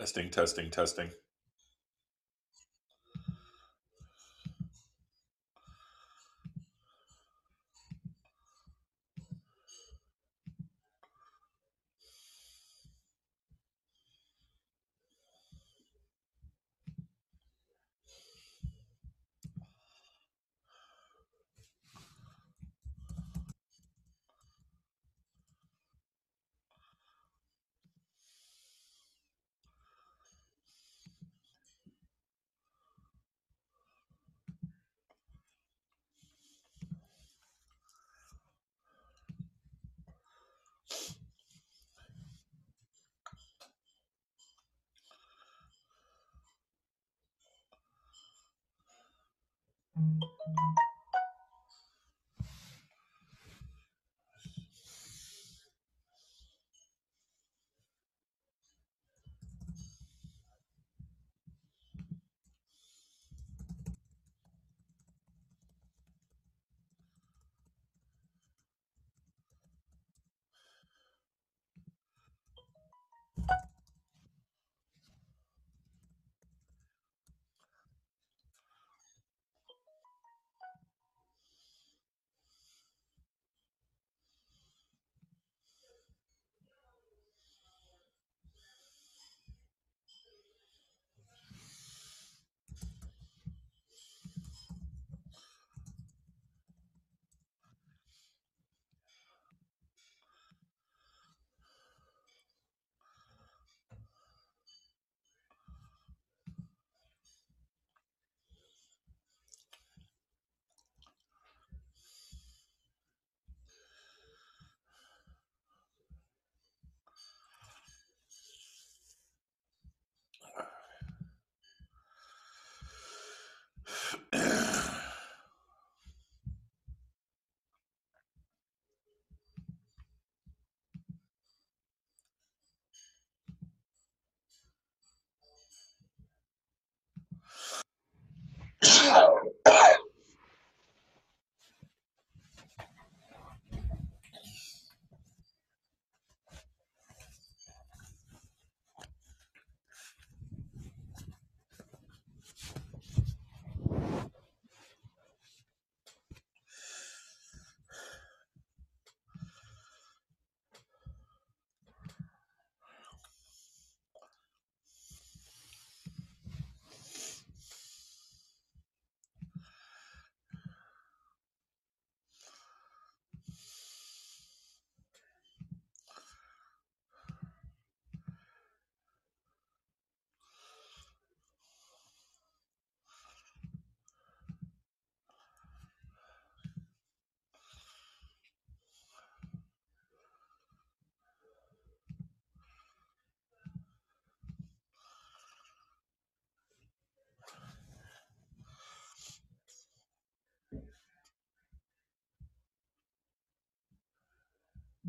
Testing, testing, testing.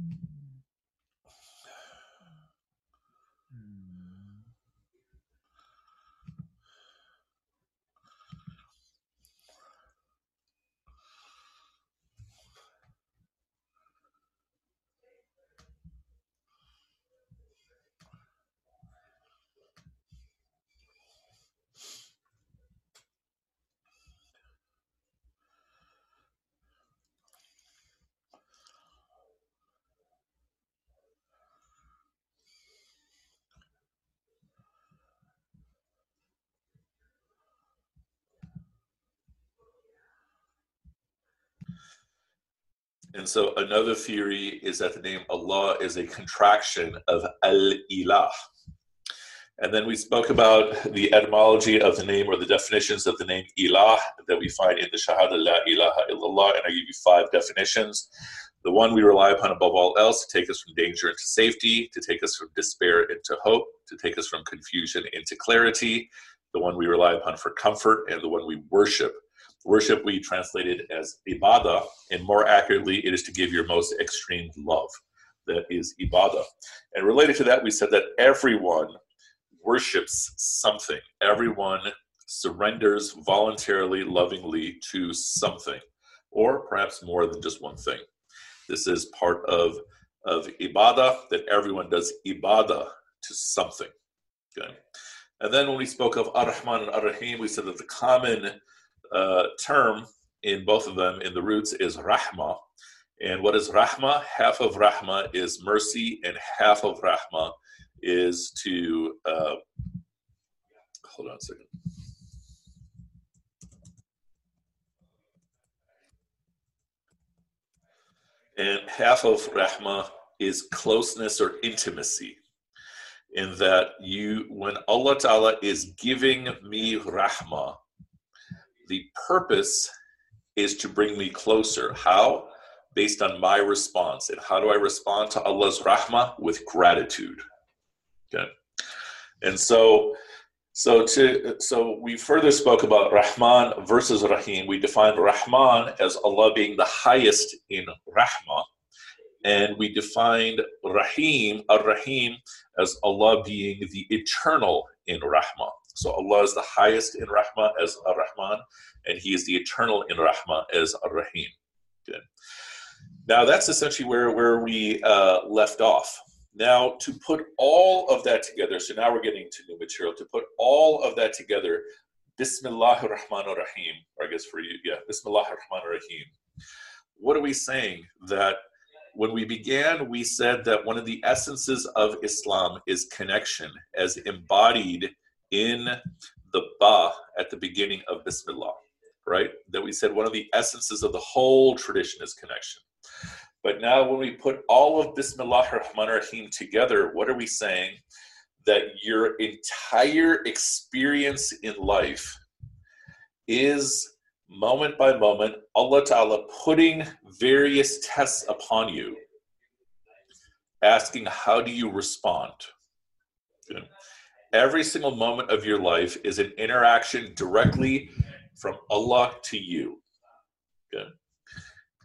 Mm-hmm. And so another theory is that the name Allah is a contraction of Al Ilah. And then we spoke about the etymology of the name or the definitions of the name Ilah that we find in the Shahada La ilaha illallah. And I give you five definitions. The one we rely upon above all else to take us from danger into safety, to take us from despair into hope, to take us from confusion into clarity, the one we rely upon for comfort, and the one we worship Worship we translated as ibadah, and more accurately, it is to give your most extreme love. That is ibadah. And related to that, we said that everyone worships something. Everyone surrenders voluntarily, lovingly to something, or perhaps more than just one thing. This is part of, of ibadah, that everyone does ibadah to something. Okay. And then when we spoke of Ar-Rahman and Ar-Rahim, we said that the common uh, term in both of them in the roots is Rahma. And what is Rahma? Half of Rahma is mercy, and half of Rahma is to, uh, hold on a second. And half of Rahma is closeness or intimacy in that you when Allah Ta'ala is giving me rahmah, the purpose is to bring me closer. How? Based on my response. And how do I respond to Allah's rahmah? With gratitude. Okay. And so so to so we further spoke about Rahman versus Rahim. We defined Rahman as Allah being the highest in rahmah and we defined Rahim, Ar-Rahim, as Allah being the eternal in Rahmah. So Allah is the highest in Rahmah as Ar-Rahman, and He is the eternal in Rahmah as Ar-Rahim. Good. Now that's essentially where, where we uh, left off. Now to put all of that together, so now we're getting to new material, to put all of that together, Bismillah ar-Rahman ar-Rahim, or I guess for you, yeah, Bismillah ar-Rahman ar-Rahim. What are we saying? That when we began, we said that one of the essences of Islam is connection, as embodied in the Ba at the beginning of Bismillah, right? That we said one of the essences of the whole tradition is connection. But now, when we put all of Bismillah ar-Rahman ar-Rahim together, what are we saying? That your entire experience in life is moment by moment, Allah Ta'ala putting various tests upon you, asking, How do you respond? Good. Every single moment of your life is an interaction directly from Allah to you. Good.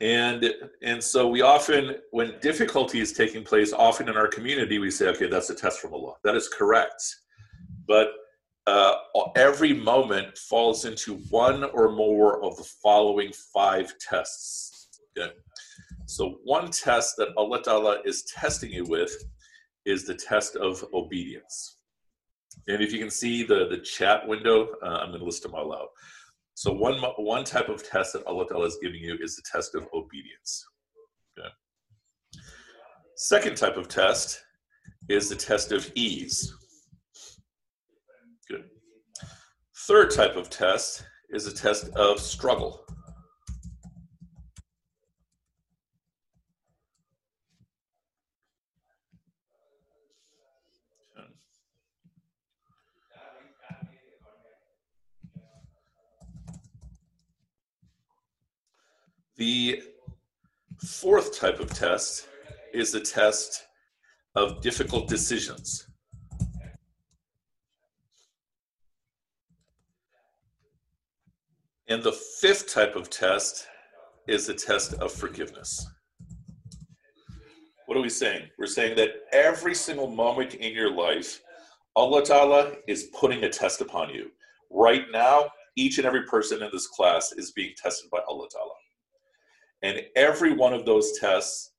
And and so we often, when difficulty is taking place, often in our community, we say, okay, that's a test from Allah. That is correct. But uh, every moment falls into one or more of the following five tests. Okay? So, one test that Allah Ta'ala is testing you with is the test of obedience. And if you can see the, the chat window, uh, I'm going to list them all out. So, one, one type of test that Allah Ta'ala is giving you is the test of obedience. Okay? Second type of test is the test of ease. Good. Third type of test is a test of struggle. The fourth type of test is a test of difficult decisions. And the fifth type of test is a test of forgiveness. What are we saying? We're saying that every single moment in your life, Allah Ta'ala is putting a test upon you. Right now, each and every person in this class is being tested by Allah Ta'ala. And every one of those tests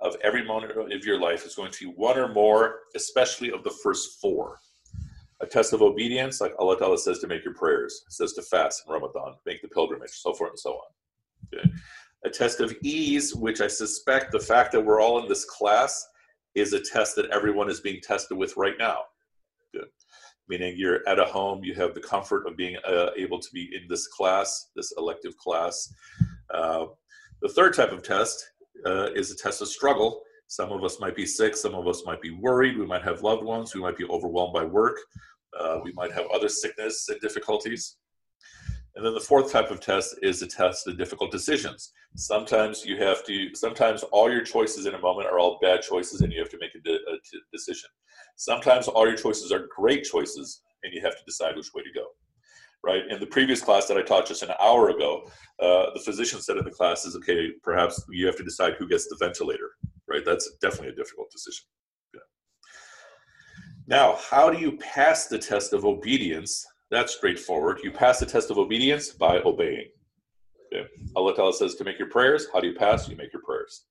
of every moment of your life is going to be one or more, especially of the first four a test of obedience, like Allah Ta'ala says to make your prayers, says to fast in Ramadan, make the pilgrimage, so forth and so on. Okay. A test of ease, which I suspect the fact that we're all in this class is a test that everyone is being tested with right now. Meaning you're at a home, you have the comfort of being uh, able to be in this class, this elective class. Uh, the third type of test uh, is a test of struggle, some of us might be sick, some of us might be worried, we might have loved ones, we might be overwhelmed by work, uh, we might have other sickness and difficulties. And then the fourth type of test is a test of difficult decisions. Sometimes you have to, sometimes all your choices in a moment are all bad choices and you have to make a, de- a t- decision. Sometimes all your choices are great choices and you have to decide which way to go right? In the previous class that I taught just an hour ago, uh, the physician said in the class is, okay, perhaps you have to decide who gets the ventilator, right? That's definitely a difficult decision. Yeah. Now, how do you pass the test of obedience? That's straightforward. You pass the test of obedience by obeying. Okay. Allah Ta'ala says to make your prayers. How do you pass? You make your prayers.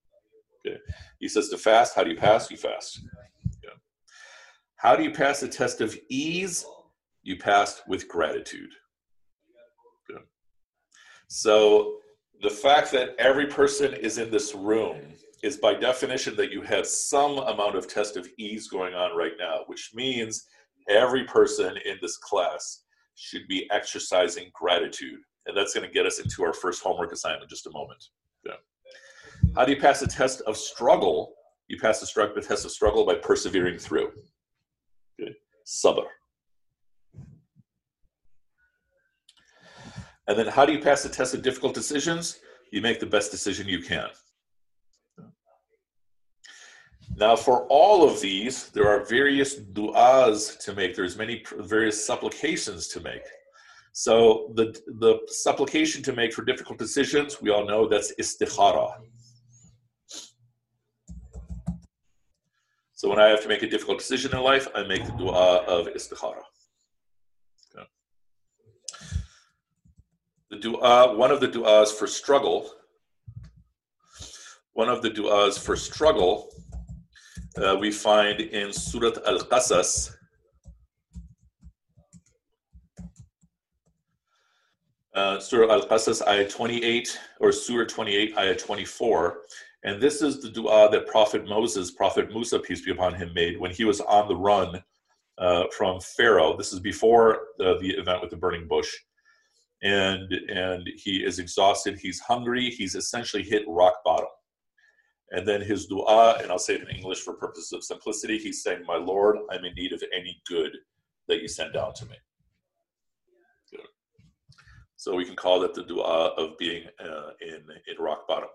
Okay. He says to fast. How do you pass? You fast. How do you pass the test of ease? You passed with gratitude. So the fact that every person is in this room is by definition that you have some amount of test of ease going on right now, which means every person in this class should be exercising gratitude. And that's going to get us into our first homework assignment in just a moment. Yeah. How do you pass a test of struggle? You pass the test of struggle by persevering through. Good. Sabr. And then how do you pass the test of difficult decisions? You make the best decision you can. Now, for all of these, there are various du'as to make. There's many various supplications to make. So the the supplication to make for difficult decisions, we all know that's istikhara. So when I have to make a difficult decision in life, I make the du'a of istikhara. The du'a, one of the du'as for struggle, one of the du'as for struggle uh, we find in Surat Al Qasas. Uh, Surah Al Qasas, ayah 28, or Surah 28, ayah 24. And this is the dua that Prophet Moses, Prophet Musa, peace be upon him, made when he was on the run uh, from Pharaoh. This is before the, the event with the burning bush. And, and he is exhausted, he's hungry, he's essentially hit rock bottom. And then his dua, and I'll say it in English for purposes of simplicity, he's saying, My Lord, I'm in need of any good that you send down to me. Good. So we can call that the dua of being uh, in, in rock bottom.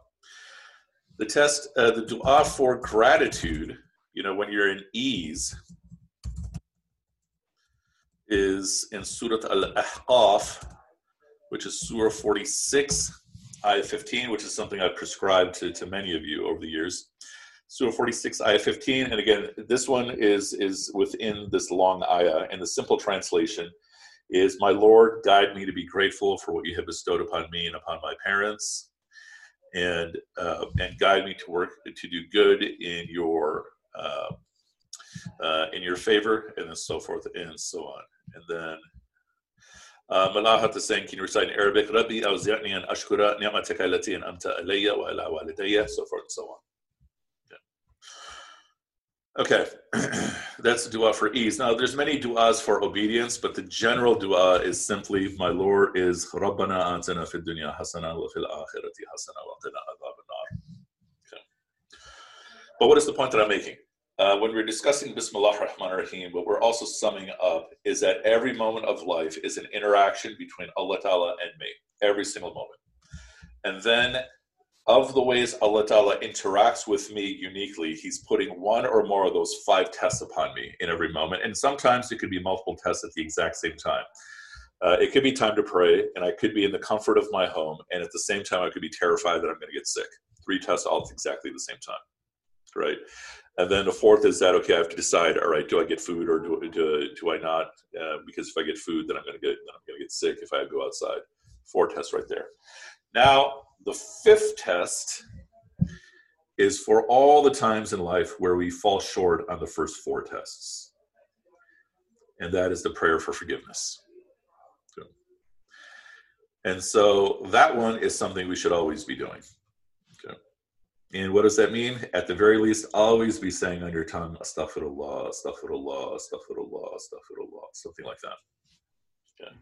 The test, uh, the dua for gratitude, you know, when you're in ease, is in Surah Al Ahqaf, which is Surah 46, ayah 15, which is something I've prescribed to, to many of you over the years. Surah 46, ayah 15, and again, this one is is within this long ayah, and the simple translation is, "My Lord, guide me to be grateful for what you have bestowed upon me and upon my parents, and uh, and guide me to work to do good in your uh, uh, in your favor, and then so forth and so on, and then." Uh, Malahat is saying, can you recite in Arabic, awzi'ni an ashkura ni'mataka allati an'amta alayya wa ala walidayya, so forth and so on. Okay, that's the dua for ease. Now, there's many duas for obedience, but the general dua is simply, my Lord is Rabbana atina fid dunya hasana wa fil akhirati hasana wa qina adhab. But what is the point that I'm making? Uh, when we're discussing Bismillah Rahman Rahim, what we're also summing up is that every moment of life is an interaction between Allah Ta'ala and me, every single moment. And then, of the ways Allah Ta'ala interacts with me uniquely, He's putting one or more of those five tests upon me in every moment. And sometimes it could be multiple tests at the exact same time. Uh, it could be time to pray, and I could be in the comfort of my home, and at the same time, I could be terrified that I'm going to get sick. Three tests all at exactly the same time, right? And then the fourth is that okay, I have to decide. All right, do I get food or do do, do I not? Uh, because if I get food, then I'm to get then I'm going to get sick if I go outside. Four tests right there. Now the fifth test is for all the times in life where we fall short on the first four tests, and that is the prayer for forgiveness. And so that one is something we should always be doing. And what does that mean? At the very least, always be saying on your tongue, astaghfirullah, astaghfirullah, astaghfirullah, astaghfirullah, something like that. Okay.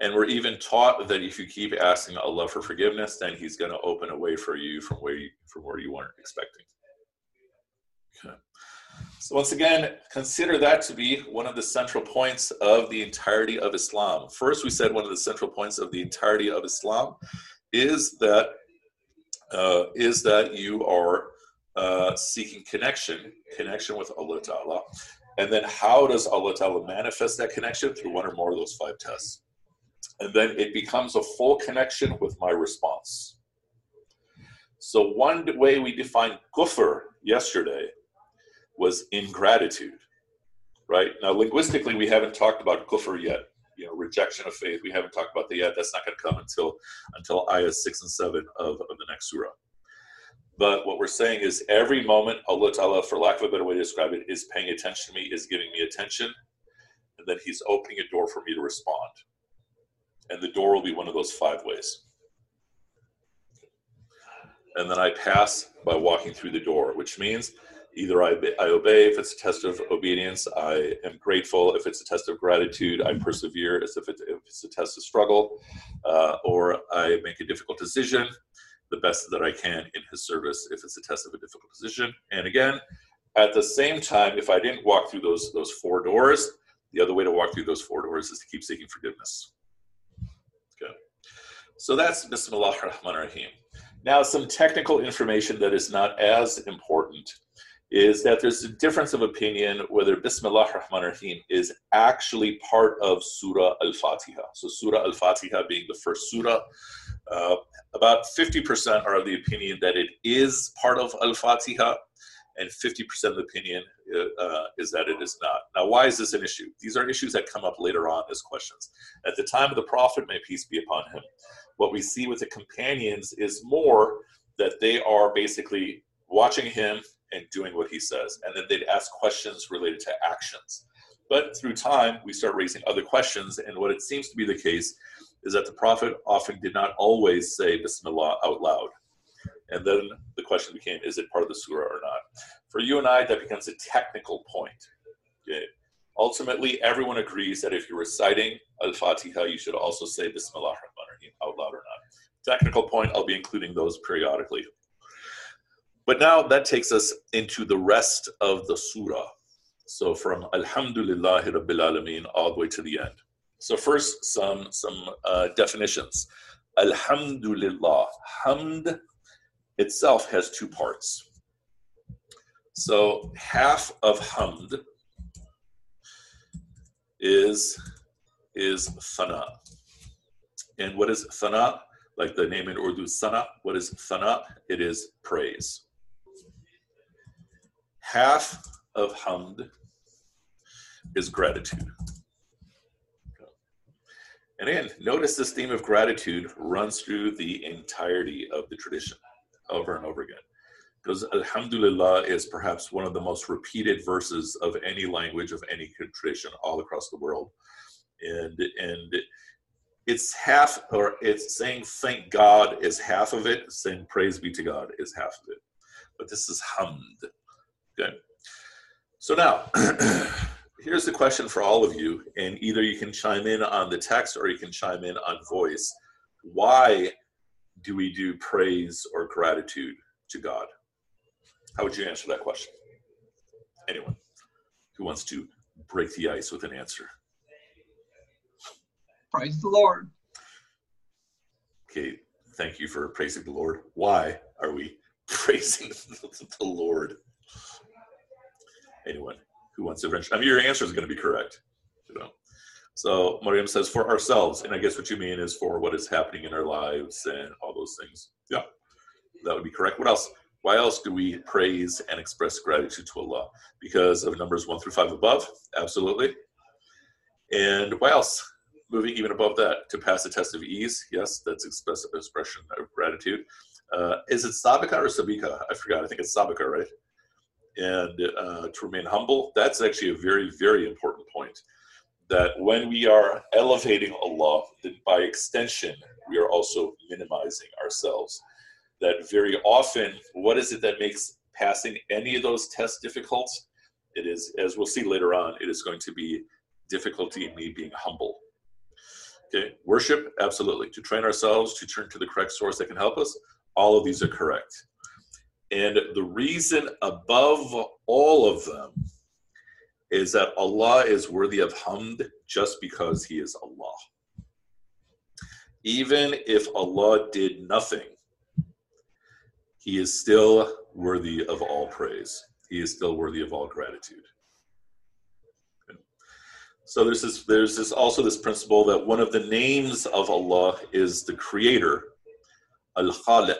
And we're even taught that if you keep asking Allah for forgiveness, then He's going to open a way for you from where you, from where you weren't expecting. Okay. So once again, consider that to be one of the central points of the entirety of Islam. First, we said one of the central points of the entirety of Islam is that uh, is that you are uh, seeking connection, connection with Allah Ta'ala. And then how does Allah Ta'ala manifest that connection? Through one or more of those five tests. And then it becomes a full connection with my response. So one way we defined kufr yesterday was ingratitude, right? Now, linguistically, we haven't talked about kufr yet you know rejection of faith. We haven't talked about that yet. That's not going to come until until ayah six and seven of, of the next surah. But what we're saying is every moment Allah Ta'ala, for lack of a better way to describe it, is paying attention to me, is giving me attention, and then He's opening a door for me to respond. And the door will be one of those five ways. And then I pass by walking through the door, which means either I, I obey if it's a test of obedience, I am grateful. If it's a test of gratitude, I persevere as if, it, if it's a test of struggle, uh, or I make a difficult decision the best that I can in his service if it's a test of a difficult decision. And again, at the same time, if I didn't walk through those those four doors, the other way to walk through those four doors is to keep seeking forgiveness. Okay. So that's Bismillah ar-Rahman ar-Rahim. Now, some technical information that is not as important is that there's a difference of opinion whether Bismillah ar-Rahman ar-Rahim is actually part of Surah Al-Fatiha. So Surah Al-Fatiha being the first surah, uh, about 50% are of the opinion that it is part of Al-Fatiha, and 50% of the opinion uh, is that it is not. Now, why is this an issue? These are issues that come up later on as questions. At the time of the Prophet, may peace be upon him, what we see with the companions is more that they are basically watching him and doing what he says. And then they'd ask questions related to actions. But through time, we start raising other questions. And what it seems to be the case is that the Prophet often did not always say Bismillah out loud. And then the question became, is it part of the surah or not? For you and I, that becomes a technical point. Okay. Ultimately, everyone agrees that if you're reciting Al-Fatiha, you should also say Bismillah out loud or not. Technical point, I'll be including those periodically. But now that takes us into the rest of the surah. So from Alhamdulillah Rabbil Alameen all the way to the end. So first, some some uh, definitions. Alhamdulillah. Hamd itself has two parts. So half of hamd is is thana. And what is thana? Like the name in Urdu, sana. What is thana? It is praise half of hamd is gratitude. And again, notice this theme of gratitude runs through the entirety of the tradition over and over again. Because Alhamdulillah is perhaps one of the most repeated verses of any language of any tradition all across the world. And, and it's half, or it's saying thank God is half of it, saying praise be to God is half of it. But this is hamd, Good. So now, here's the question for all of you, and either you can chime in on the text or you can chime in on voice. Why do we do praise or gratitude to God? How would you answer that question? Anyone who wants to break the ice with an answer? Praise the Lord. Okay, thank you for praising the Lord. Why are we praising the Lord? Anyone who wants to venture. I mean, your answer is going to be correct. You know. So Mariam says for ourselves, and I guess what you mean is for what is happening in our lives and all those things. Yeah, that would be correct. What else? Why else do we praise and express gratitude to Allah? Because of numbers one through five above, absolutely. And why else? Moving even above that to pass the test of ease, yes, that's express, expression of gratitude. Uh, is it sabika or sabika? I forgot. I think it's sabika, right? And uh, to remain humble. That's actually a very, very important point. That when we are elevating Allah, that by extension, we are also minimizing ourselves. That very often, what is it that makes passing any of those tests difficult? It is, as we'll see later on, it is going to be difficulty in me being humble. Okay, worship, absolutely. To train ourselves, to turn to the correct source that can help us, all of these are correct. And the reason above all of them is that Allah is worthy of hamd just because He is Allah. Even if Allah did nothing, He is still worthy of all praise. He is still worthy of all gratitude. So there's this, there's this also this principle that one of the names of Allah is the Creator, Al Khaliq,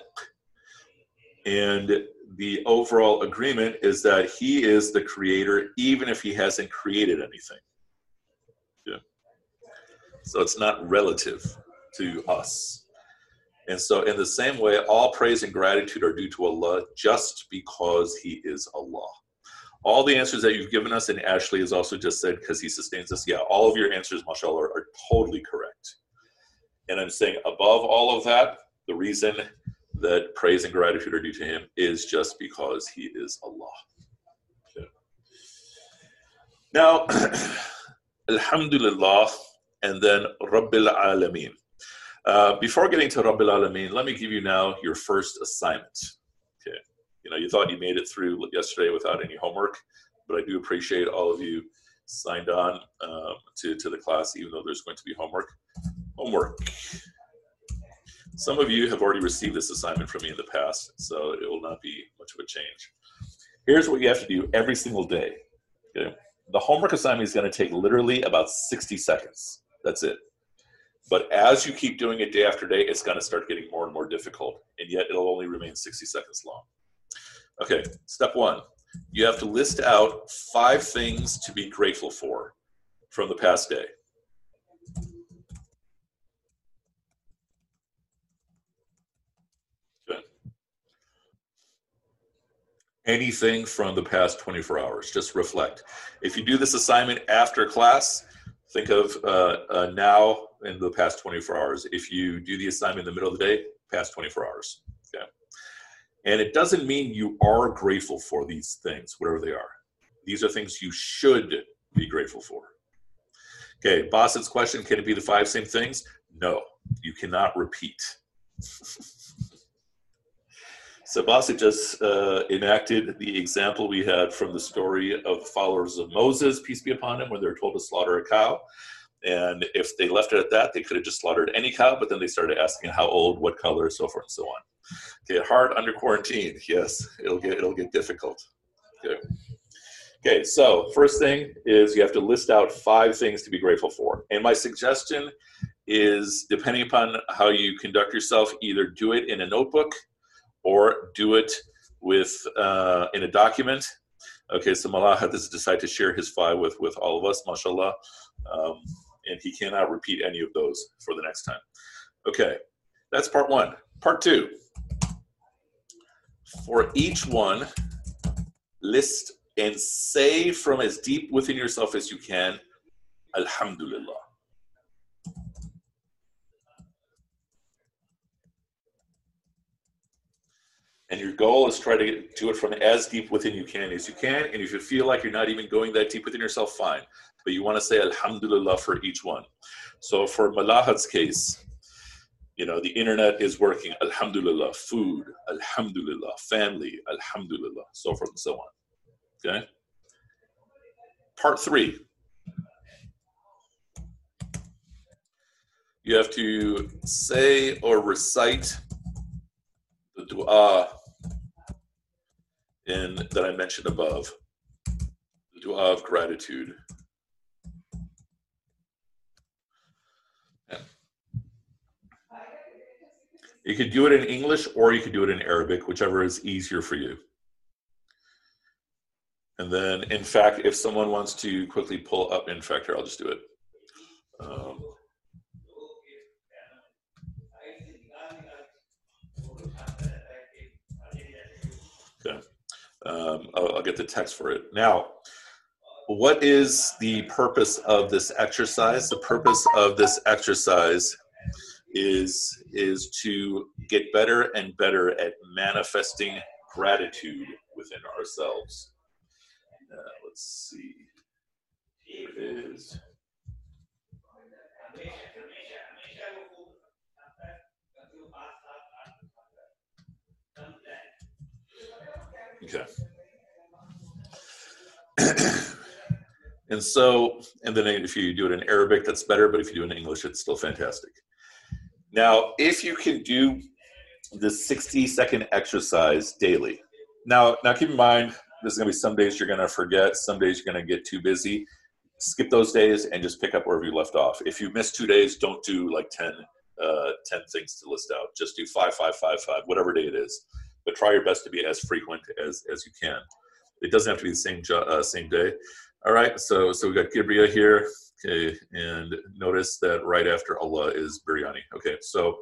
and the overall agreement is that he is the creator, even if he hasn't created anything. Yeah. So it's not relative to us. And so, in the same way, all praise and gratitude are due to Allah just because He is Allah. All the answers that you've given us, and Ashley has also just said, because He sustains us. Yeah, all of your answers, mashallah, are, are totally correct. And I'm saying, above all of that, the reason that praise and gratitude are due to Him is just because He is Allah. Okay. Now, Alhamdulillah, and then Rabbil Alameen. Uh, before getting to Rabbil Alameen, let me give you now your first assignment. Okay. You know, you thought you made it through yesterday without any homework, but I do appreciate all of you signed on um, to, to the class, even though there's going to be homework. Homework. Some of you have already received this assignment from me in the past, so it will not be much of a change. Here's what you have to do every single day. Okay? The homework assignment is going to take literally about 60 seconds. That's it. But as you keep doing it day after day, it's going to start getting more and more difficult, and yet it'll only remain 60 seconds long. Okay, step one you have to list out five things to be grateful for from the past day. Okay. Anything from the past 24 hours, just reflect. If you do this assignment after class, think of uh, uh, now in the past 24 hours. If you do the assignment in the middle of the day, past 24 hours. Okay. And it doesn't mean you are grateful for these things, whatever they are. These are things you should be grateful for. Okay, Bossett's question can it be the five same things? No, you cannot repeat. so Bassett just uh, enacted the example we had from the story of followers of Moses, peace be upon him, when they were told to slaughter a cow. And if they left it at that, they could have just slaughtered any cow, but then they started asking how old, what color, so forth and so on. Okay, hard under quarantine. Yes, it'll get it'll get difficult. Okay. Okay, so first thing is you have to list out five things to be grateful for. And my suggestion is depending upon how you conduct yourself, either do it in a notebook or do it with uh, in a document. Okay, so Mallah had to decide to share his file with with all of us, mashallah. Um, and he cannot repeat any of those for the next time. Okay, that's part one. Part two. For each one, list and say from as deep within yourself as you can, Alhamdulillah. And your goal is try to do it from as deep within you can as you can. And if you feel like you're not even going that deep within yourself, fine. But you want to say Alhamdulillah for each one. So for Malahat's case, you know, the internet is working, Alhamdulillah, food, Alhamdulillah, family, Alhamdulillah, so forth and so on. Okay? Part three. You have to say or recite the dua in that I mentioned above, the dua of gratitude. You could do it in English or you could do it in Arabic, whichever is easier for you. And then, in fact, if someone wants to quickly pull up, in fact, here, I'll just do it. Um, okay. Um, I'll, I'll get the text for it. Now, what is the purpose of this exercise? The purpose of this exercise is is to get better and better at manifesting gratitude within ourselves. Uh, let's see. Here it is. Okay. and so, and then if you do it in Arabic, that's better, but if you do it in English, it's still fantastic. Now, if you can do the 60 second exercise daily. Now, now keep in mind, there's going to be some days you're going to forget, some days you're going to get too busy. Skip those days and just pick up wherever you left off. If you miss two days, don't do like 10, uh, 10 things to list out. Just do five, five, five, five, whatever day it is. But try your best to be as frequent as, as you can. It doesn't have to be the same, uh, same day. All right, so so we got Kibriya here. Okay, and notice that right after Allah is biryani. Okay, so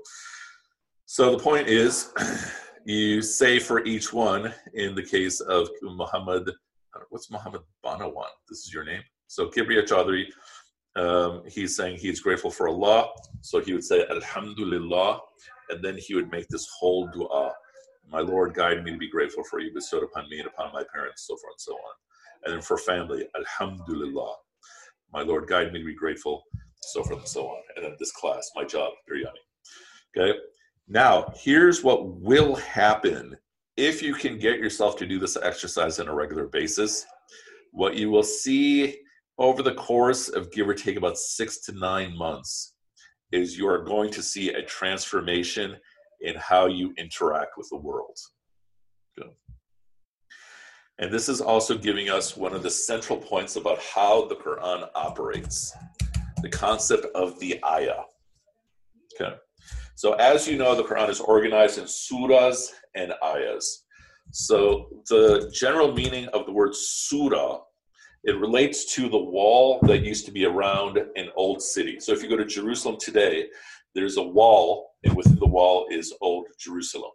So the point is, you say for each one, in the case of Muhammad, what's Muhammad Banawan? This is your name. So Kibriya Chaudhry, um, he's saying he's grateful for Allah. So he would say Alhamdulillah, and then he would make this whole dua. My Lord, guide me to be grateful for you bestowed upon me and upon my parents, so forth and so on. And then for family, Alhamdulillah. My Lord, guide me to be grateful, so forth and so on. And then this class, my job, biryani. Okay. Now, here's what will happen if you can get yourself to do this exercise on a regular basis. What you will see over the course of give or take about six to nine months is you are going to see a transformation in how you interact with the world. Good. And this is also giving us one of the central points about how the Quran operates the concept of the ayah. Okay. So, as you know, the Quran is organized in surahs and ayahs. So, the general meaning of the word surah it relates to the wall that used to be around an old city. So if you go to Jerusalem today, there's a wall, and within the wall is old Jerusalem.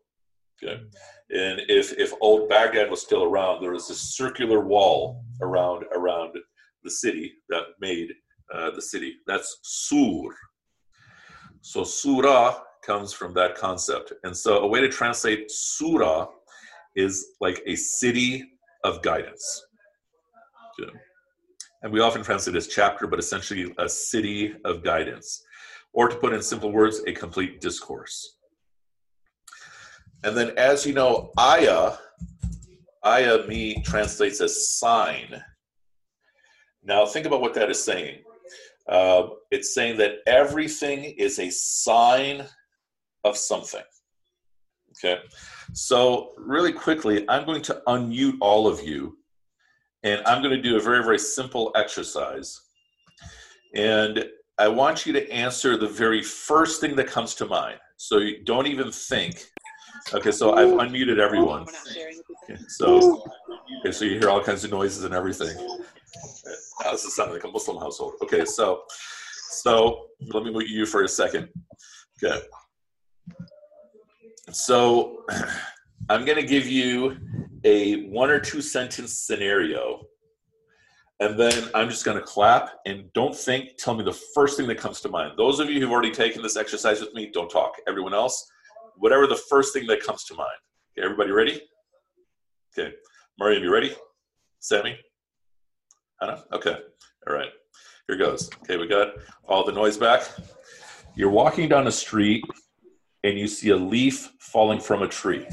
Okay, and if if old Baghdad was still around, there was a circular wall around around the city that made uh, the city. That's sur. So surah comes from that concept, and so a way to translate surah is like a city of guidance. And we often translate as chapter, but essentially a city of guidance. Or to put in simple words, a complete discourse. And then, as you know, ayah, ayah me translates as sign. Now, think about what that is saying. Uh, it's saying that everything is a sign of something. Okay. So, really quickly, I'm going to unmute all of you and I'm going to do a very, very simple exercise. And I want you to answer the very first thing that comes to mind. So you don't even think. Okay, so I've unmuted everyone. Okay, so, okay, so you hear all kinds of noises and everything. Now this is sounding like a Muslim household. Okay, so, so let me mute you for a second. Okay. So I'm going to give you a one or two sentence scenario, and then I'm just going to clap and don't think. Tell me the first thing that comes to mind. Those of you who've already taken this exercise with me, don't talk. Everyone else, whatever the first thing that comes to mind. Okay, everybody ready? Okay, Mariam, you ready? Sammy? Hannah? Okay, all right. Here goes. Okay, we got all the noise back. You're walking down a street and you see a leaf falling from a tree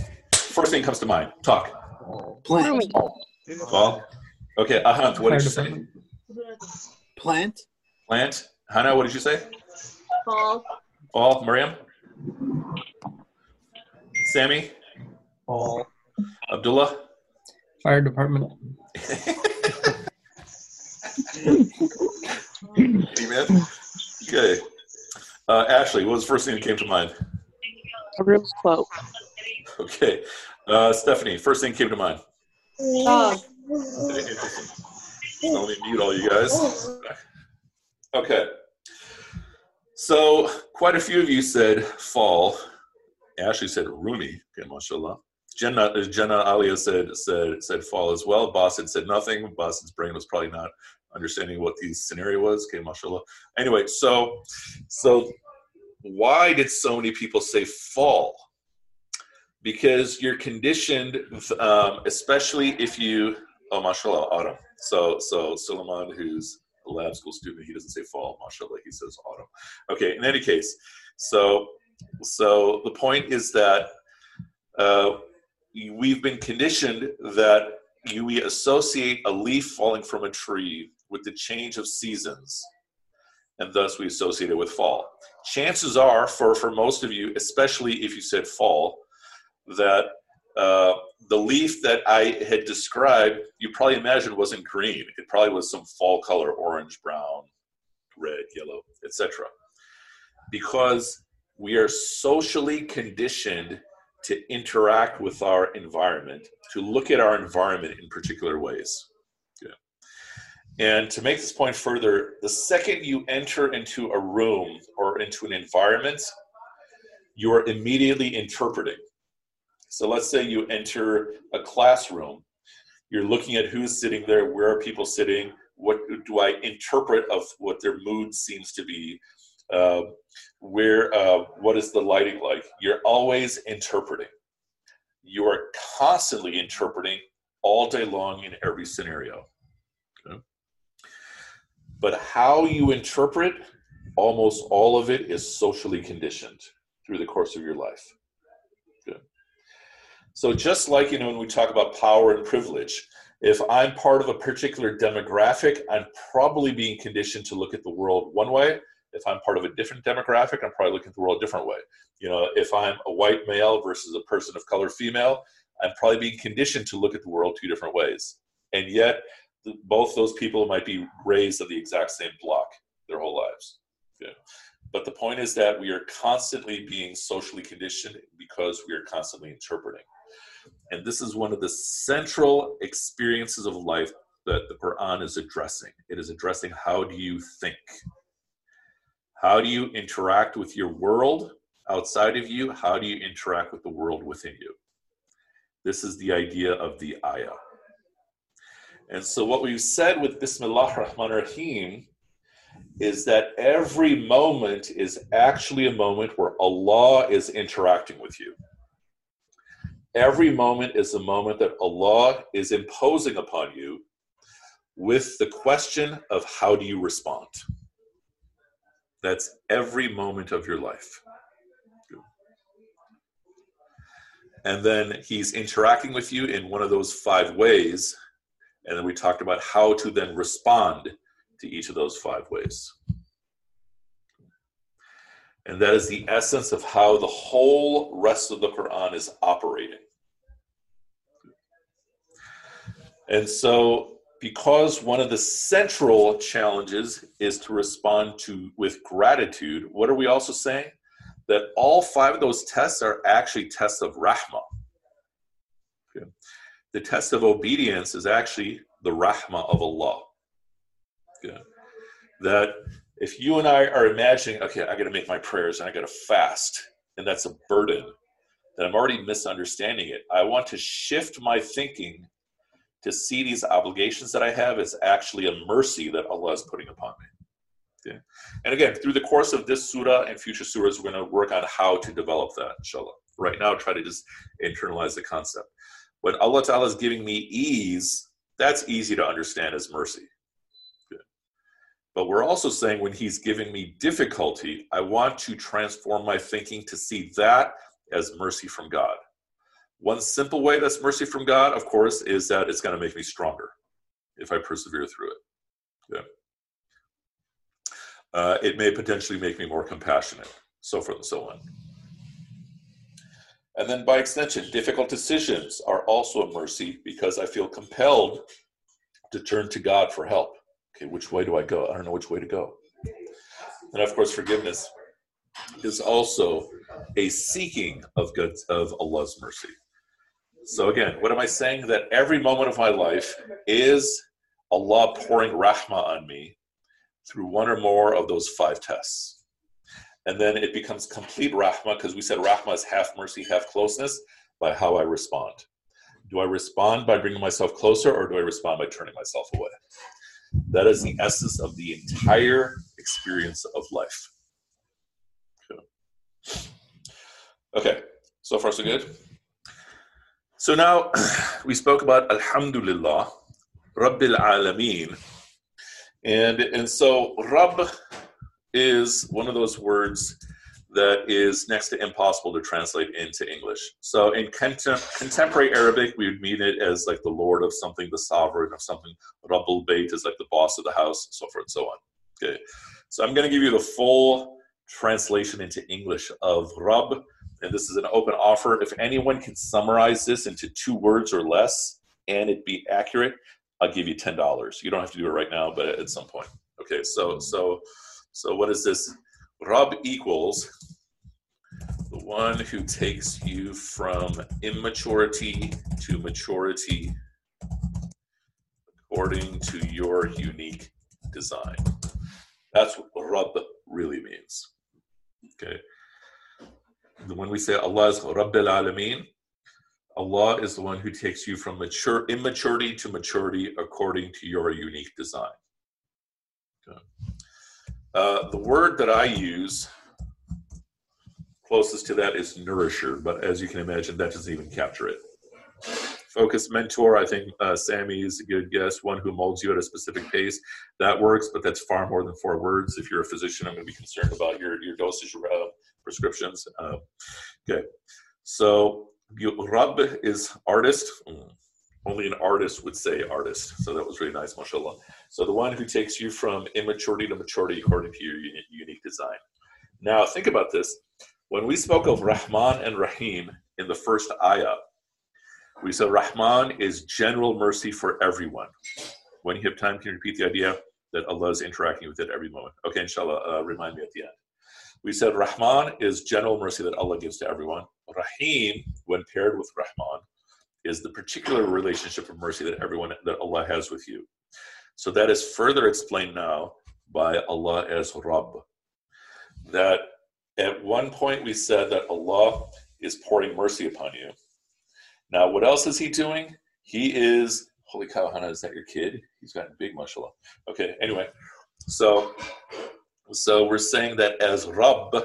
first thing comes to mind? Talk. Plant. Fall. Okay, Ahant, what did you say? Plant. Plant. Hannah, what did you say? Fall. Fall. Miriam? Sammy? Fall. Abdullah? Fire department. Amen. Okay. Uh, Ashley, what was the first thing that came to mind? A Rumi quote. Okay. Uh, Stephanie, first thing came to mind. Oh. Let me mute all you guys. Okay. So, quite a few of you said fall. Ashley said Rumi. Okay, mashallah. Jenna, Jenna Alia said said said fall as well. Boss said nothing. Boss's brain was probably not understanding what the scenario was. Okay, mashallah. Anyway, so so why did so many people say fall? because you're conditioned, um, especially if you, oh, mashallah, autumn. So, so Suleiman, who's a lab school student, he doesn't say fall, mashallah, he says autumn. Okay, in any case, so, so the point is that uh, we've been conditioned that we associate a leaf falling from a tree with the change of seasons, and thus we associate it with fall. Chances are, for, for most of you, especially if you said fall, that uh, the leaf that I had described, you probably imagined wasn't green. It probably was some fall color, orange, brown, red, yellow, etc. Because we are socially conditioned to interact with our environment, to look at our environment in particular ways. And to make this point further, the second you enter into a room or into an environment, you are immediately interpreting. So let's say you enter a classroom, you're looking at who's sitting there, where are people sitting, what do I interpret of what their mood seems to be, uh, where uh, what is the lighting like? You're always interpreting. You are constantly interpreting all day long in every scenario. But how you interpret, almost all of it is socially conditioned through the course of your life. So just like you know when we talk about power and privilege, if I'm part of a particular demographic, I'm probably being conditioned to look at the world one way. If I'm part of a different demographic, I'm probably looking at the world a different way. You know, if I'm a white male versus a person of color female, I'm probably being conditioned to look at the world two different ways. And yet, both those people might be raised on the exact same block their whole lives. Yeah. But the point is that we are constantly being socially conditioned because we are constantly interpreting. And this is one of the central experiences of life that the Quran is addressing. It is addressing how do you think? How do you interact with your world outside of you? How do you interact with the world within you? This is the idea of the ayah. And so, what we've said with Bismillah Rahman Rahim is that every moment is actually a moment where Allah is interacting with you. Every moment is a moment that Allah is imposing upon you with the question of how do you respond. That's every moment of your life. And then he's interacting with you in one of those five ways. And then we talked about how to then respond to each of those five ways. And that is the essence of how the whole rest of the Quran is operating. And so, because one of the central challenges is to respond to with gratitude, what are we also saying? that all five of those tests are actually tests of rahma. Okay. The test of obedience is actually the rahma of Allah. Okay. That if you and I are imagining, okay, I got to make my prayers and I got to fast, and that's a burden, that I'm already misunderstanding it. I want to shift my thinking to see these obligations that I have as actually a mercy that Allah is putting upon me. Yeah. And again, through the course of this surah and future surahs, we're going to work on how to develop that, inshallah. Right now, try to just internalize the concept. When Allah Ta'ala is giving me ease, that's easy to understand as mercy. But we're also saying when He's giving me difficulty, I want to transform my thinking to see that as mercy from God. One simple way that's mercy from God, of course, is that it's going to make me stronger if I persevere through it. Yeah uh, it may potentially make me more compassionate, so forth and so on. And then by extension, difficult decisions are also a mercy because I feel compelled to turn to God for help. Okay, which way do I go? I don't know which way to go. And of course, forgiveness is also a seeking of good of Allah's mercy. So again, what am I saying? That every moment of my life is Allah pouring rahmah on me through one or more of those five tests. And then it becomes complete rahma because we said rahma is half mercy, half closeness by how I respond. Do I respond by bringing myself closer or do I respond by turning myself away? That is the essence of the entire experience of life. Okay, okay. so far so good. So now we spoke about Alhamdulillah, Rabbil Alameen, and, and so Rab is one of those words that is next to impossible to translate into English. So in contem- contemporary Arabic, we would mean it as like the lord of something, the sovereign of something. Rabbul Bayt is like the boss of the house, so forth and so on. Okay, so I'm going to give you the full translation into English of Rab, and this is an open offer. If anyone can summarize this into two words or less and it be accurate, I'll give you ten dollars. You don't have to do it right now, but at some point. Okay, so so so what is this? Rab equals the one who takes you from immaturity to maturity according to your unique design. That's what Rab really means. Okay. when we say Allah is Rabbil Alameen, Allah is the one who takes you from mature immaturity to maturity according to your unique design. Uh, the word that I use closest to that is nourisher, but as you can imagine, that doesn't even capture it. Focus mentor, I think uh, Sammy is a good guess. One who molds you at a specific pace. That works, but that's far more than four words. If you're a physician, I'm going to be concerned about your, your dosage uh, prescriptions. Okay. So, Rab is artist. Mm. Only an artist would say artist. So that was really nice, mashallah. So the one who takes you from immaturity to maturity according to your unique design. Now, think about this. When we spoke of Rahman and Rahim in the first ayah, we said Rahman is general mercy for everyone. When you have time, can you repeat the idea that Allah is interacting with it every moment? Okay, inshallah, uh, remind me at the end. We said Rahman is general mercy that Allah gives to everyone. Rahim, when paired with Rahman, is the particular relationship of mercy that everyone that Allah has with you. So that is further explained now by Allah as Rabb. That at one point we said that Allah is pouring mercy upon you. Now, what else is He doing? He is, holy cow, Hannah, is that your kid? He's gotten big, mashallah. Okay, anyway, so so we're saying that as Rabb,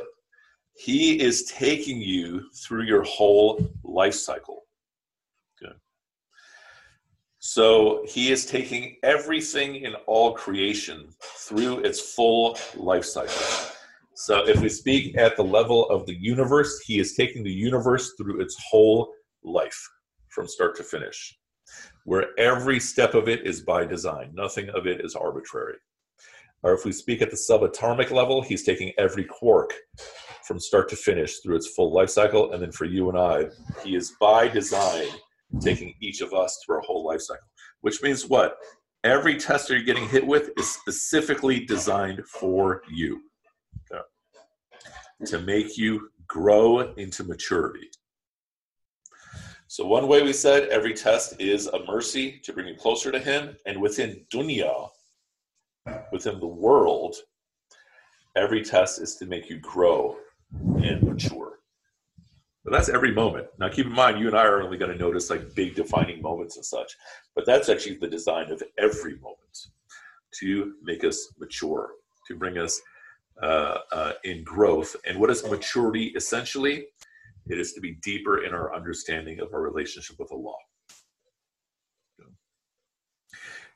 He is taking you through your whole life cycle. So He is taking everything in all creation through its full life cycle. So if we speak at the level of the universe, He is taking the universe through its whole life from start to finish, where every step of it is by design, nothing of it is arbitrary. Or if we speak at the subatomic level, he's taking every quark from start to finish through its full life cycle. And then for you and I, he is by design taking each of us through our whole life cycle. Which means what? Every test you're getting hit with is specifically designed for you okay. to make you grow into maturity. So, one way we said every test is a mercy to bring you closer to Him. And within dunya, within the world, every test is to make you grow and mature. That's every moment. Now, keep in mind, you and I are only going to notice like big defining moments and such, but that's actually the design of every moment to make us mature, to bring us uh, uh, in growth. And what is maturity essentially? It is to be deeper in our understanding of our relationship with Allah.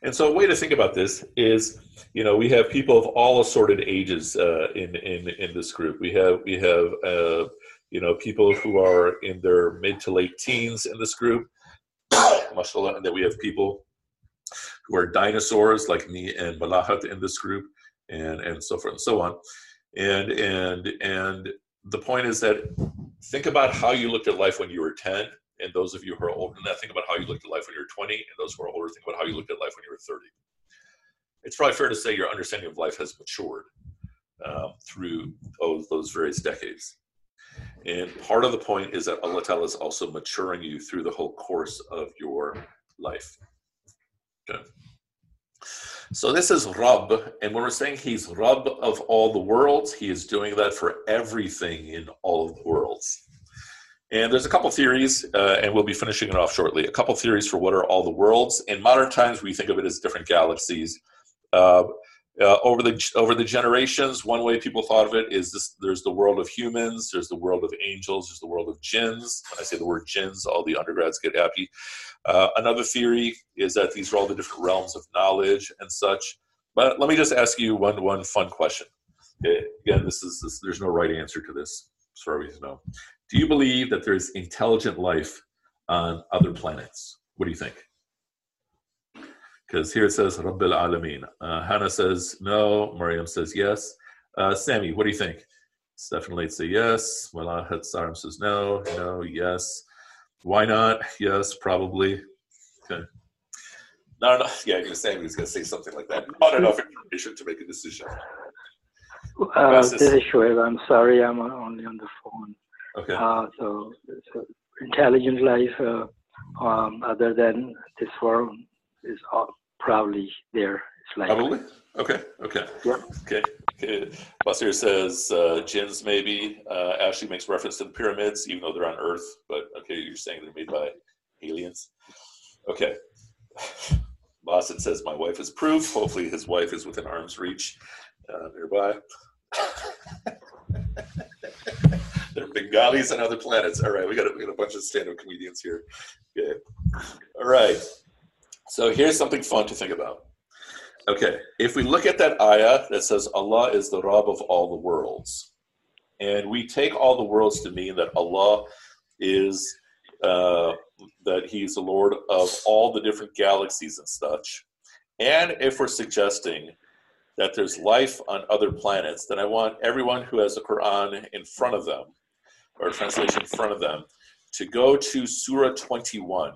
And so, a way to think about this is, you know, we have people of all assorted ages uh, in in in this group. We have we have uh, you know people who are in their mid to late teens in this group, mashallah, and then we have people who are dinosaurs like me and Malahat in this group, and and so forth and so on. And and and the point is that think about how you looked at life when you were ten and those of you who are older than that, think about how you looked at life when you were 20, and those who are older, think about how you looked at life when you were 30. It's probably fair to say your understanding of life has matured um, through those, those various decades. And part of the point is that Allah Ta'ala is also maturing you through the whole course of your life. Okay. So this is Rabb, and when we're saying he's Rabb of all the worlds, he is doing that for everything in all of the worlds. And there's a couple theories, uh, and we'll be finishing it off shortly. A couple theories for what are all the worlds. In modern times, we think of it as different galaxies. Uh, uh, over the over the generations, one way people thought of it is this: there's the world of humans, there's the world of angels, there's the world of jinns. When I say the word jinns, all the undergrads get happy. Uh, another theory is that these are all the different realms of knowledge and such. But let me just ask you one one fun question. Again, this is this, there's no right answer to this, you know. Do you believe that there's intelligent life on other planets? What do you think? Because here it says Rabbil Alameen. Uh, Hannah says no. Mariam says yes. Uh, Sammy, what do you think? Stefan Late say yes. Malahat Saram says no. No, yes. Why not? Yes, probably. Okay. No, no, yeah, you're saying he's going to say something like that. Not enough information to make a decision. Uh, this is Shoaib. I'm sorry, I'm only on the phone. Okay. Uh, so, so, intelligent life uh, um, other than this world is probably there It's like Probably. Okay. Okay. Yep. Okay. okay. Basir says uh, jinns maybe. Uh, Ashley makes reference to the pyramids, even though they're on Earth. But okay, you're saying they're made by aliens. Okay. Lawson says my wife is proof. Hopefully, his wife is within arm's reach uh, nearby. they're Bengalis on other planets. All right, we got a, we got a bunch of stand-up comedians here. Okay. All right. So here's something fun to think about. Okay, if we look at that ayah that says Allah is the Rabb of all the worlds, and we take all the worlds to mean that Allah is uh, that He's the Lord of all the different galaxies and such, and if we're suggesting that there's life on other planets, then I want everyone who has the Quran in front of them or a translation in front of them to go to Surah 21.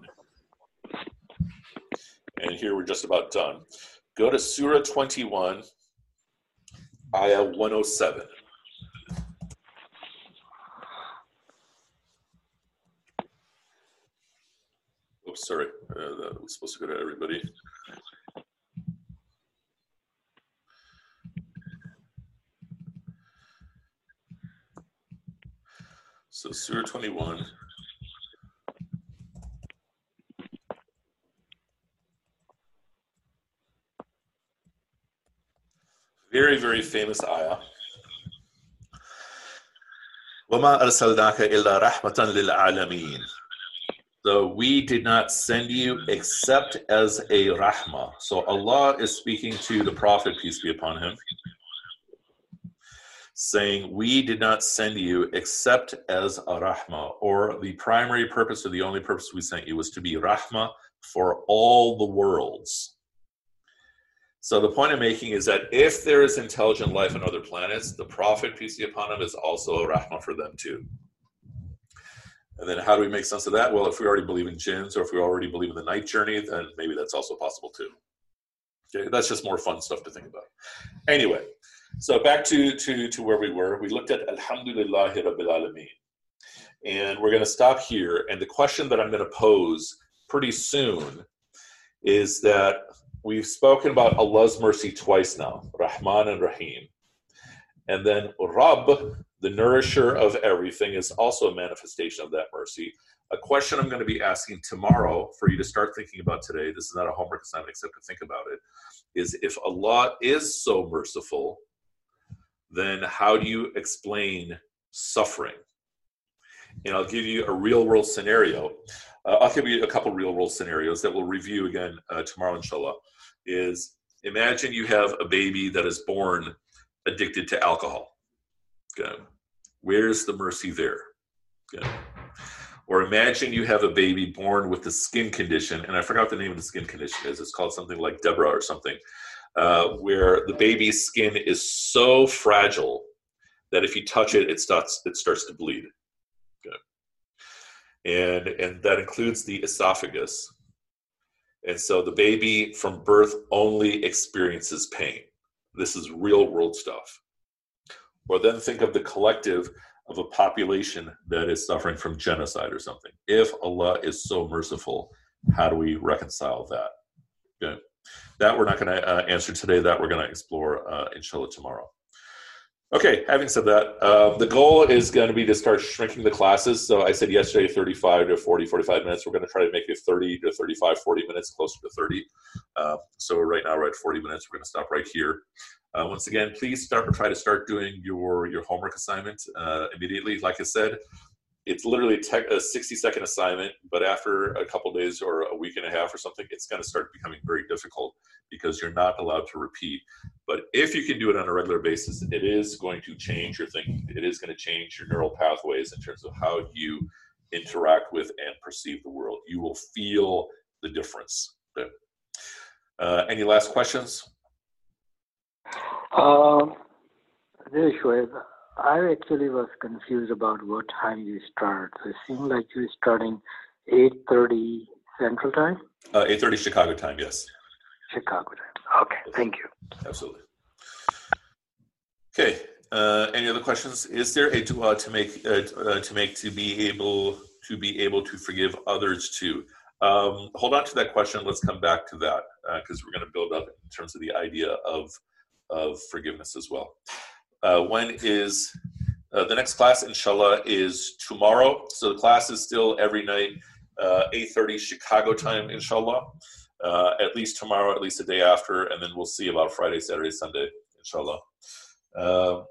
And here we're just about done. Go to Surah 21, Ayah 107. Oops, sorry. Uh, that was supposed to go to everybody. So Surah 21. Very, very famous ayah. وَمَا أَرْسَلْنَاكَ إِلَّا رَحْمَةً لِلْعَالَمِينَ So we did not send you except as a rahmah. So Allah is speaking to the Prophet, peace be upon him, saying, We did not send you except as a rahmah, or the primary purpose or the only purpose we sent you was to be rahmah for all the worlds. So the point I'm making is that if there is intelligent life on other planets, the Prophet, peace be upon him, is also a rahmah for them too. And then how do we make sense of that? Well, if we already believe in jinns or if we already believe in the night journey, then maybe that's also possible too. Okay, that's just more fun stuff to think about. Anyway, so back to, to, to where we were. We looked at Alhamdulillah Rabbil Alameen. And we're going to stop here. And the question that I'm going to pose pretty soon is that we've spoken about Allah's mercy twice now, Rahman and Rahim. And then Rabb, the nourisher of everything, is also a manifestation of that mercy. A question I'm going to be asking tomorrow for you to start thinking about today, this is not a homework assignment except to think about it, is if Allah is so merciful, then how do you explain suffering? And I'll give you a real world scenario. Uh, I'll give you a couple real world scenarios that we'll review again uh, tomorrow, inshallah. Is imagine you have a baby that is born addicted to alcohol. Okay. Where's the mercy there? Okay. Or imagine you have a baby born with a skin condition, and I forgot the name of the skin condition is. It's called something like Deborah or something, uh, where the baby's skin is so fragile that if you touch it, it starts it starts to bleed. Okay. And and that includes the esophagus. And so the baby from birth only experiences pain. This is real world stuff. Or then think of the collective of a population that is suffering from genocide or something. If Allah is so merciful, how do we reconcile that? Okay. That we're not going to uh, answer today. That we're going to explore, uh, inshallah, tomorrow. Okay, having said that, uh, the goal is going to be to start shrinking the classes. So I said yesterday 35 to 40, 45 minutes. We're going to try to make it 30 to 35, 40 minutes, closer to 30. Uh, so right now we're at 40 minutes. We're going to stop right here. Uh, once again, please start try to start doing your your homework assignment uh, immediately. Like I said, it's literally a, tech, a 60 second assignment, but after a couple days or a week and a half or something, it's going to start becoming very difficult because you're not allowed to repeat. But if you can do it on a regular basis, it is going to change your thinking. It is going to change your neural pathways in terms of how you interact with and perceive the world. You will feel the difference. Uh, any last questions? Um. I actually was confused about what time you start. So it seemed like you were starting 8.30 Central Time? Uh, 8.30 Chicago time, yes. Chicago time. Okay, thank you. Absolutely. Okay, uh, any other questions? Is there a dua to make, uh, uh, to make to be able to be able to forgive others too? Um, hold on to that question. Let's come back to that. because we're going to build up in terms of the idea of of forgiveness as well. Uh, when is uh, the next class? Inshallah is tomorrow. So the class is still every night, uh, eight thirty Chicago time. Inshallah, uh, at least tomorrow, at least the day after, and then we'll see about Friday, Saturday, Sunday. Inshallah. Uh,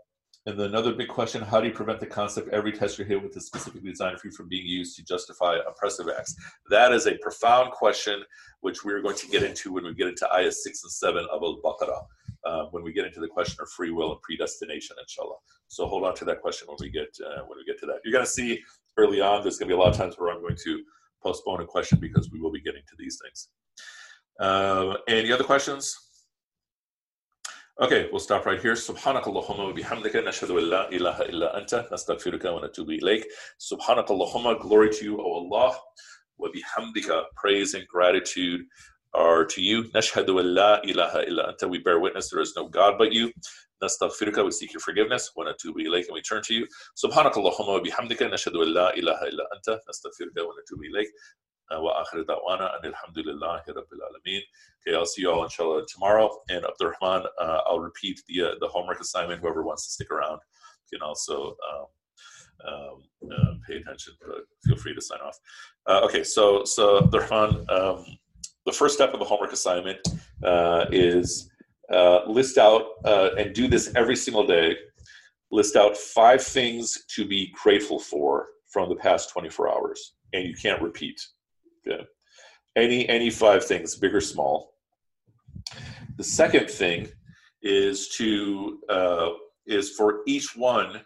and then another big question, how do you prevent the concept every test you're hit with is specifically designed for you from being used to justify oppressive acts? That is a profound question, which we're going to get into when we get into ayah 6 and 7 of Al-Baqarah, uh, when we get into the question of free will and predestination, inshallah. So hold on to that question when we get uh, when we get to that. You're going to see early on, there's going to be a lot of times where I'm going to postpone a question because we will be getting to these things. Uh, any other questions? Okay, we'll stop right here. سبحانك اللهم وبحمدك نشهد أن لا إله إلا أنت نستغفرك ونتوب إليك. سبحانك اللهم, glory to you, O Allah. وبحمدك, praise and gratitude are to you. نشهد أن لا إله إلا أنت. We bear witness there is no God but you. نستغفرك, we seek your forgiveness. ونتوب إليك, and we turn to you. سبحانك اللهم وبحمدك نشهد أن لا إله إلا أنت نستغفرك ونتوب إليك. وآخر دعوانا أن الحمد لله رب العالمين. Okay, I'll see you all inshallah tomorrow. And Abdurrahman, uh, I'll repeat the uh, the homework assignment. Whoever wants to stick around can also um, um, uh, pay attention, but feel free to sign off. Uh, okay, so so Abdurrahman, um, the first step of the homework assignment uh, is uh, list out and do this every single day. List out five things to be grateful for from the past 24 hours, and you can't repeat. Okay. Any any five things, big or small. The second thing is to uh, is for each one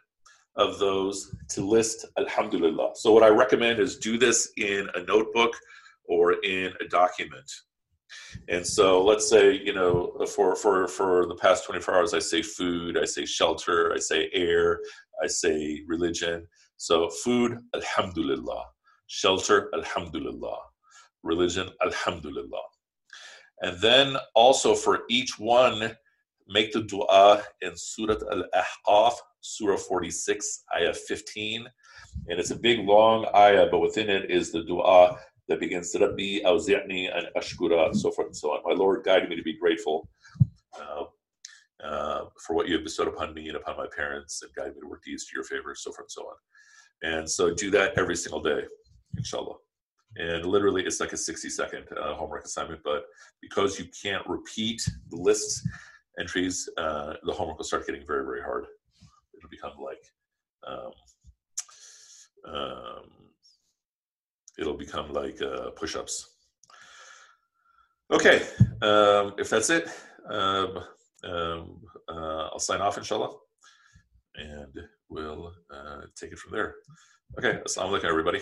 of those to list Alhamdulillah. So what I recommend is do this in a notebook or in a document. And so let's say you know for for for the past 24 hours I say food, I say shelter, I say air, I say religion. So food, Alhamdulillah. Shelter, Alhamdulillah religion, alhamdulillah. And then also for each one, make the dua in Surah Al-Ahqaf, Surah 46, Ayah 15. And it's a big, long ayah, but within it is the dua that begins, to Rabbi awzi'ni and ashkura, so forth and so on. My Lord, guide me to be grateful uh, uh, for what you have bestowed upon me and upon my parents, and guide me to work deeds to your favor, so forth and so on. And so do that every single day, inshallah and literally it's like a 60 second uh, homework assignment but because you can't repeat the list entries uh, the homework will start getting very very hard it'll become like um, um, it'll become like uh, push-ups okay um, if that's it um, um, uh, i'll sign off inshallah and we'll uh, take it from there okay assalamu alaikum everybody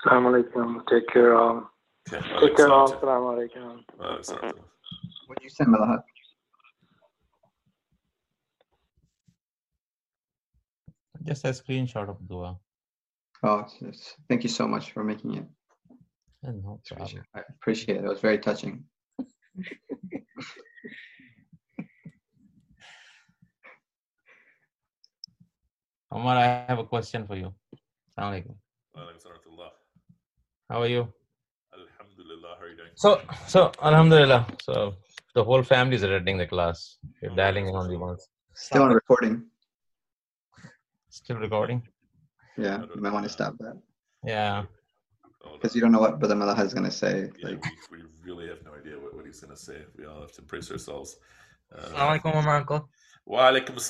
Assalamu alaikum. Take care all. Okay. Take care all. Assalamu alaikum. What do you say, Malahat? Just a screenshot of dua. Oh, yes. thank you so much for making it. Eh, no problem. I appreciate it. It was very touching. Omar, I have a question for you. Assalamu alaikum. How are you? Alhamdulillah. How are you doing? So, so Alhamdulillah. So the whole family is attending the class. You're oh, dialing in only once. Still on recording. Still recording? Yeah, you might want to stop that. Yeah. Because you don't know what Brother Malaha is going to say. Yeah, like, we, we really have no idea what, what he's going to say. We all have to brace ourselves. Uh, Assalamualaikum, Uncle. Wa alaikum